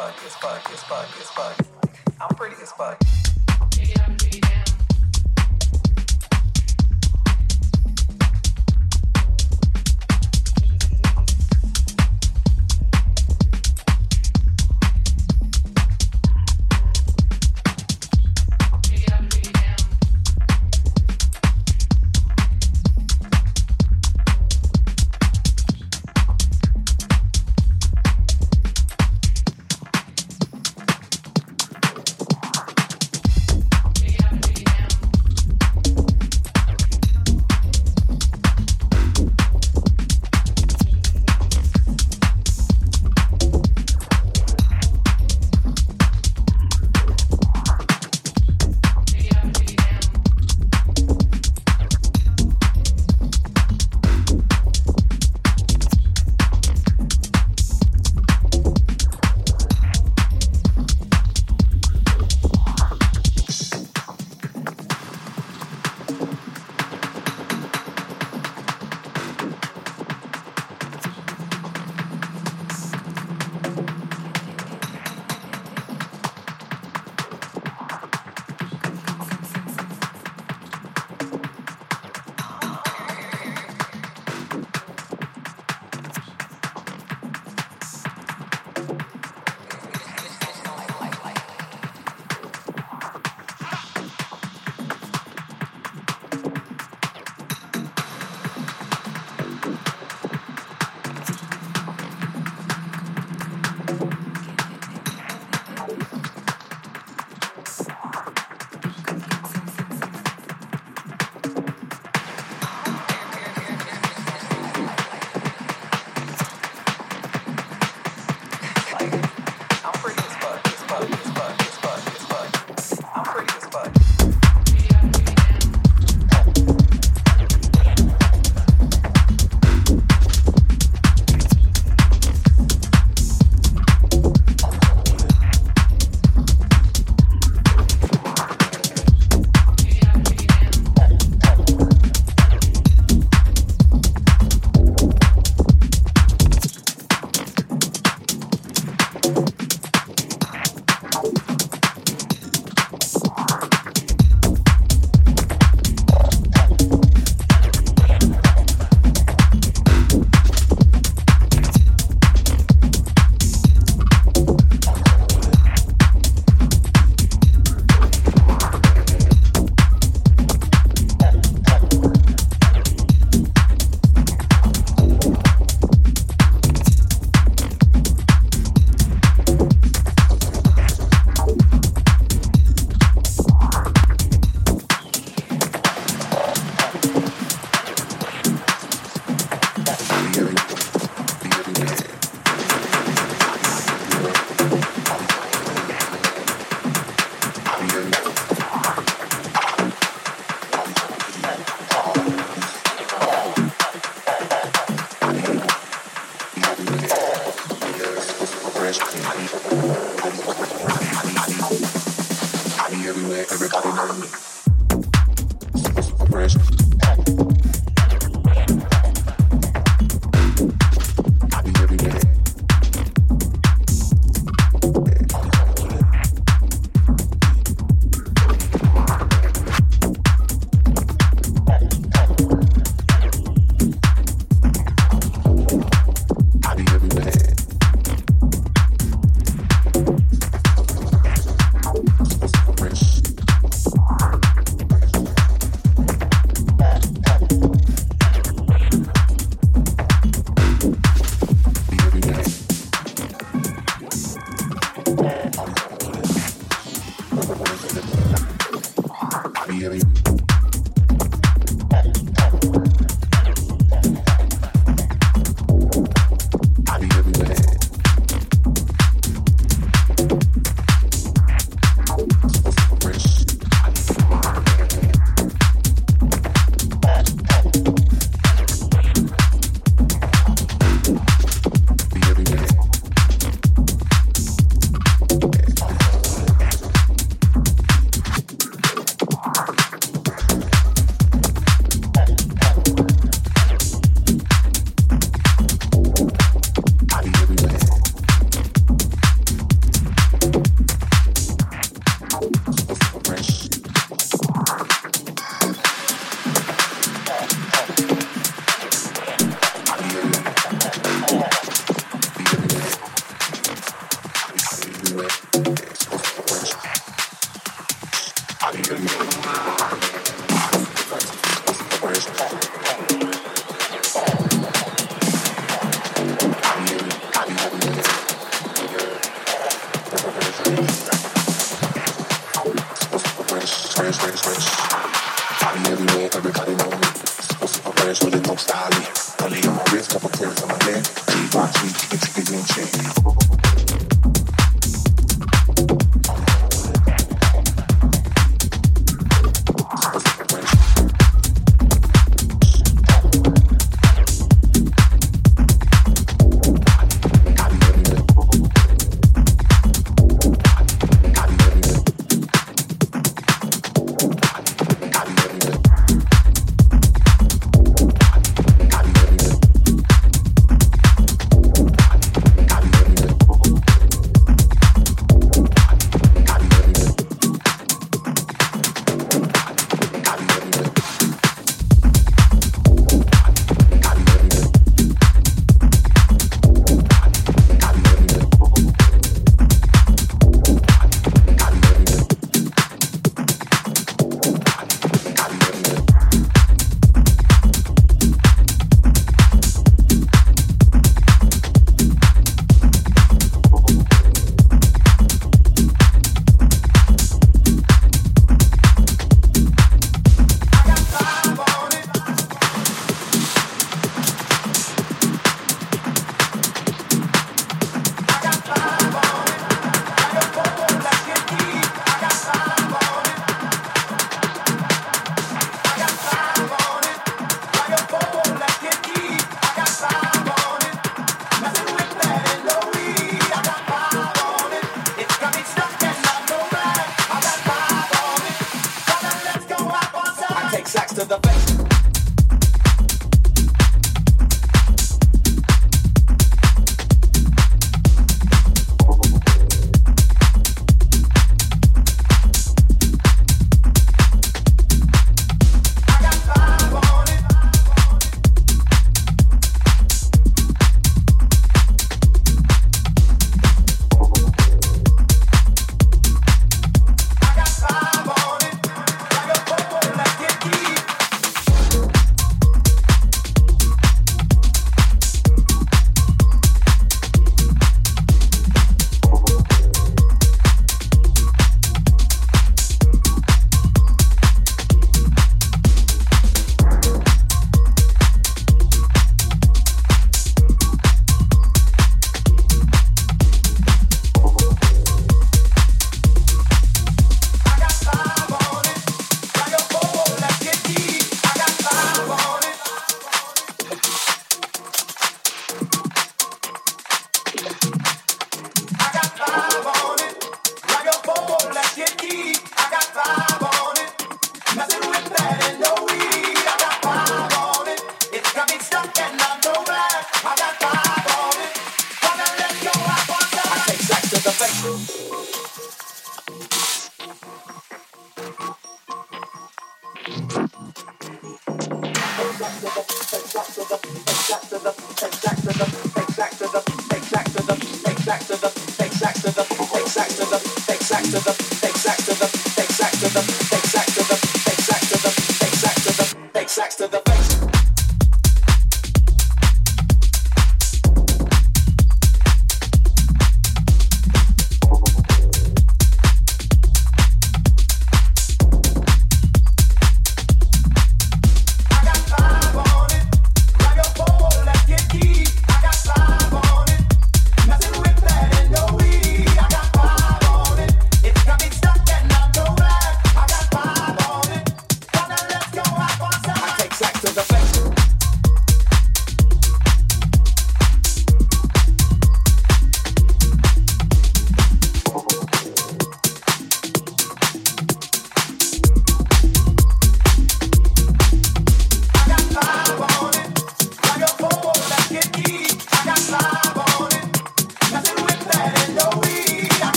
fuck, as fuck, as fuck, as fuck. I'm pretty as fuck.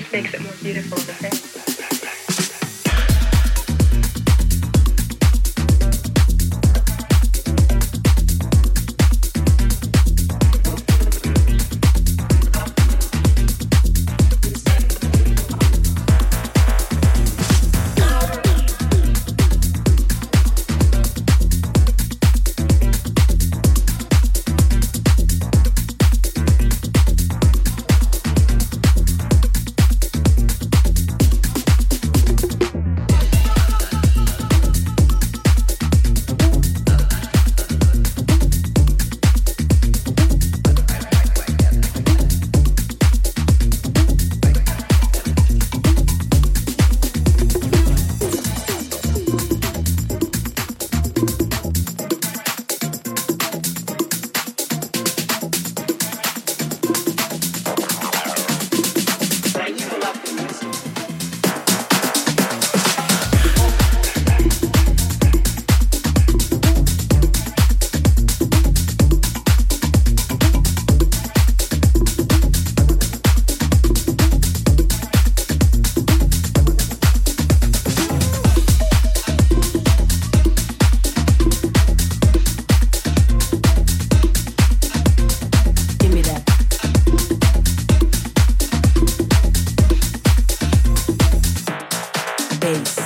Just makes it more beautiful to sing. space.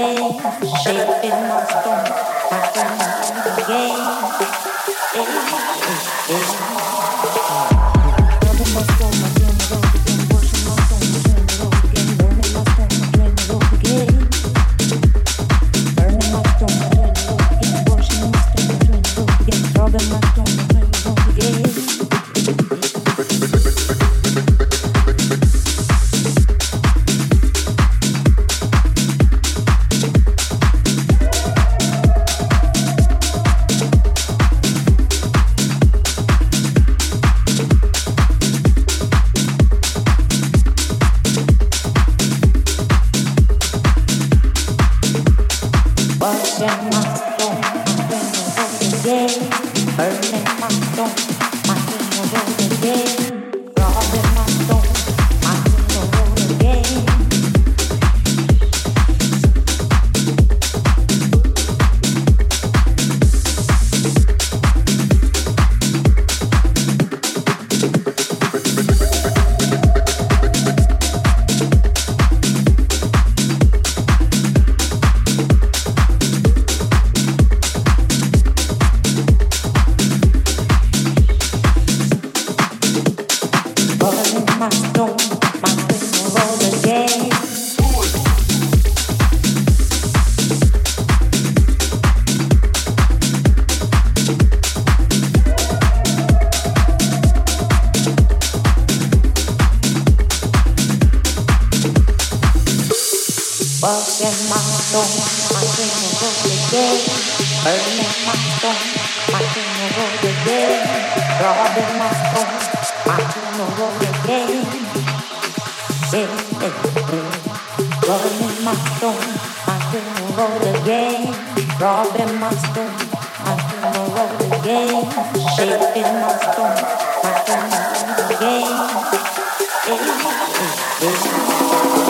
Yeah. road again, robbing my spoon. Back on the road again, shaping my spoon. Back on the road again. Hey, hey, hey.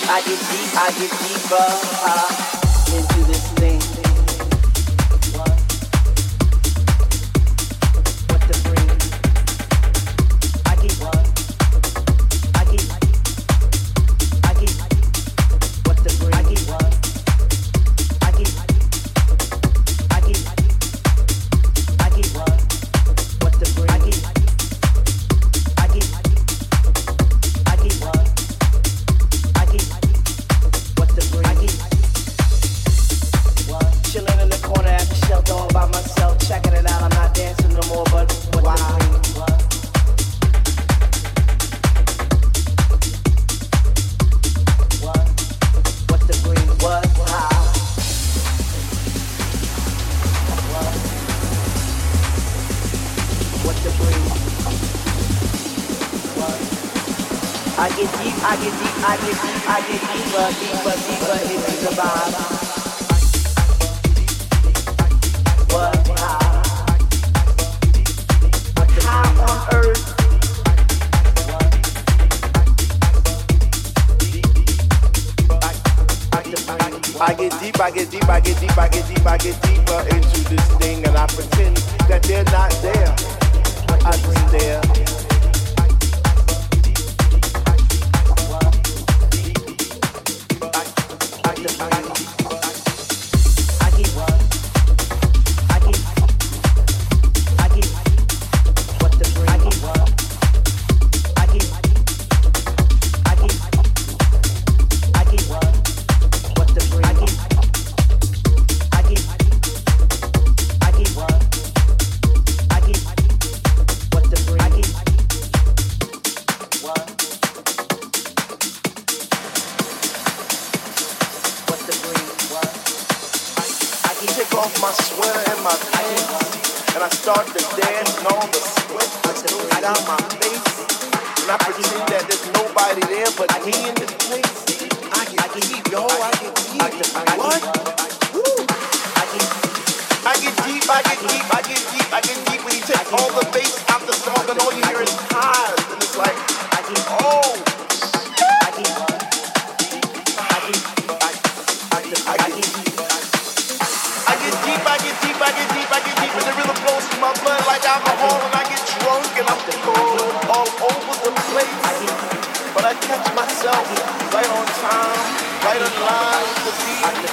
deep, I get deep, I get deeper uh, into this thing. Take off my sweater and my pants, and I start to dance, and all the sweat was down my face. And I pretend that there's nobody there but me in this place. I can deep, yo, I get deep. What? Woo. I get deep, I get deep, I get deep, I get deep when he takes all the right aligned with the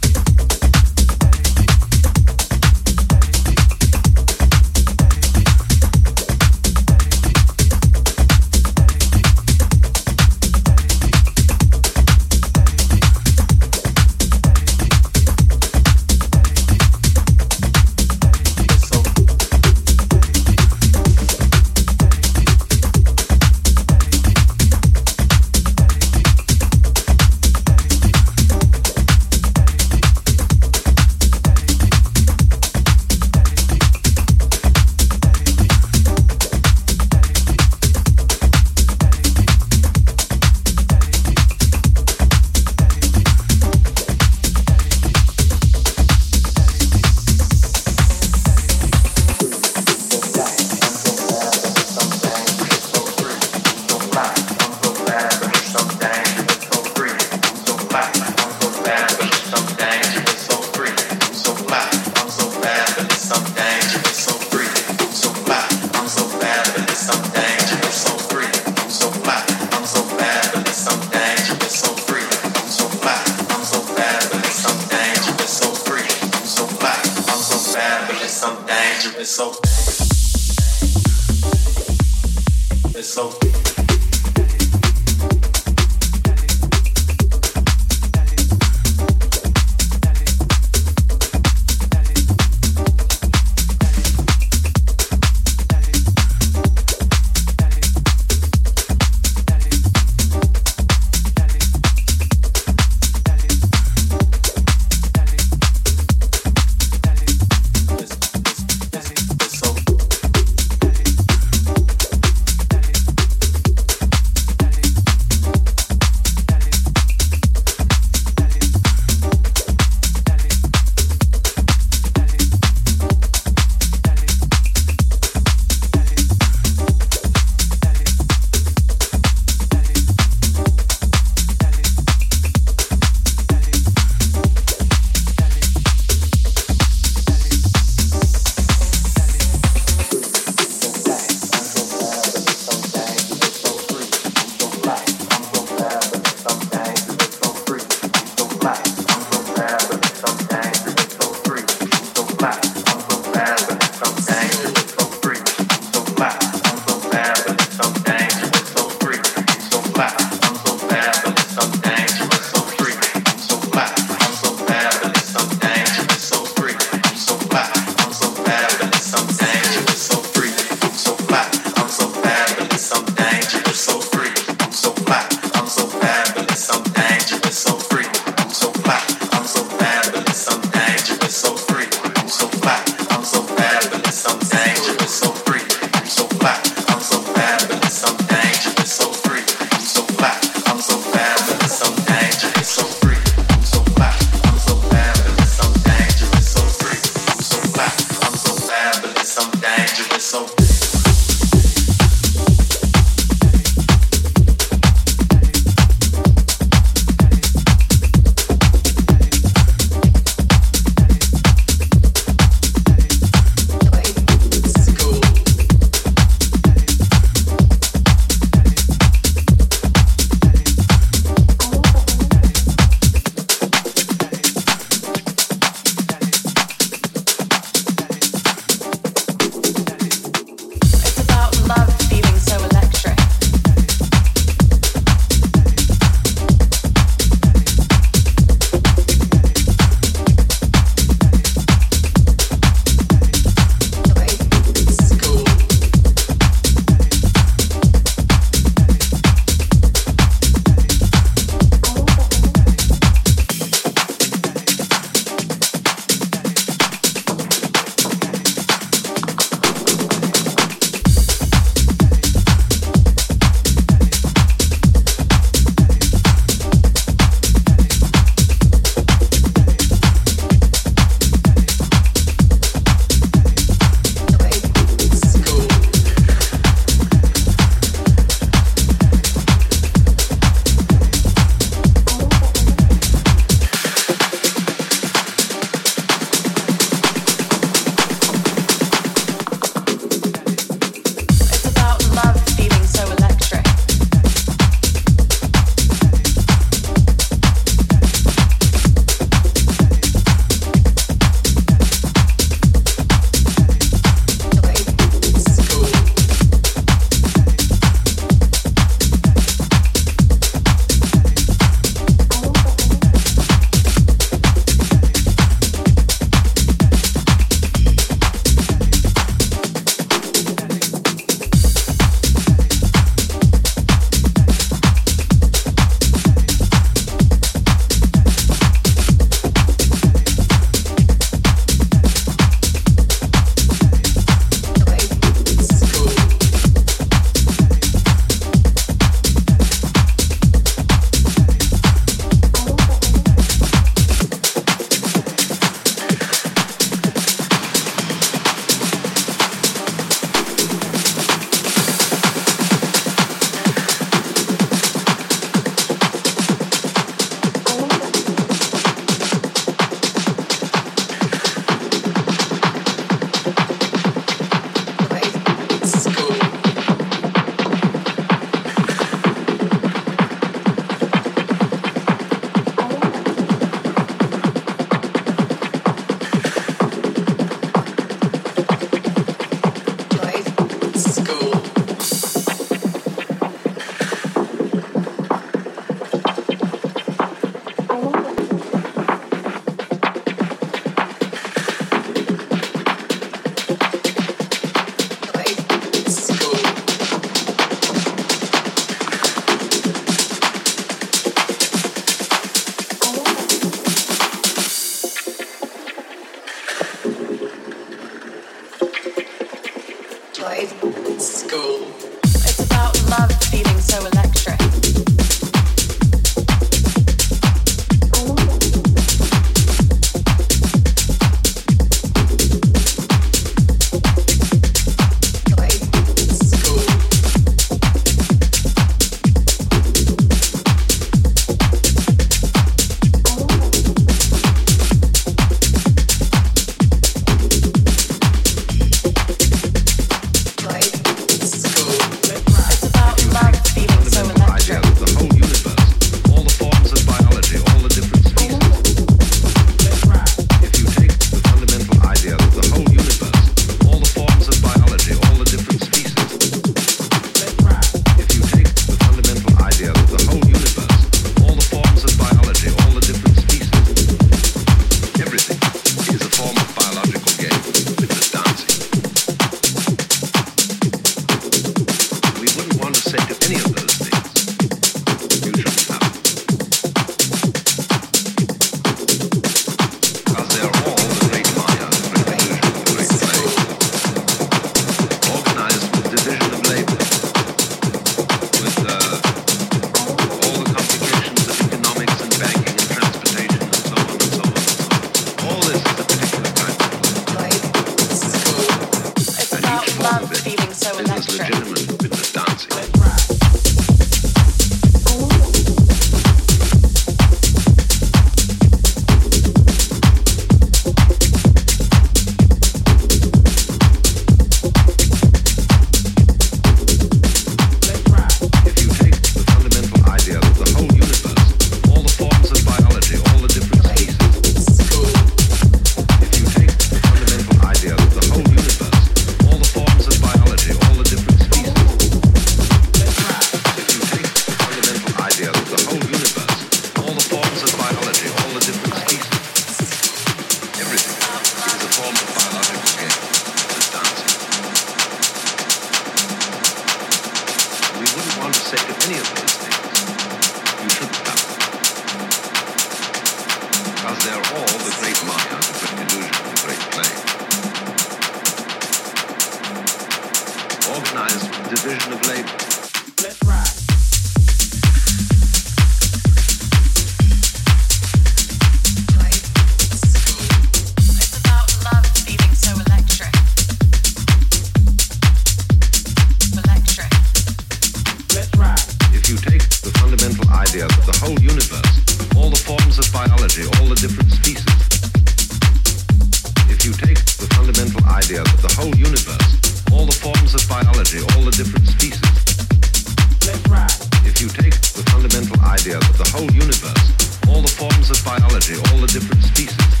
make our own music, creating our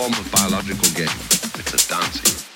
own styles here in London.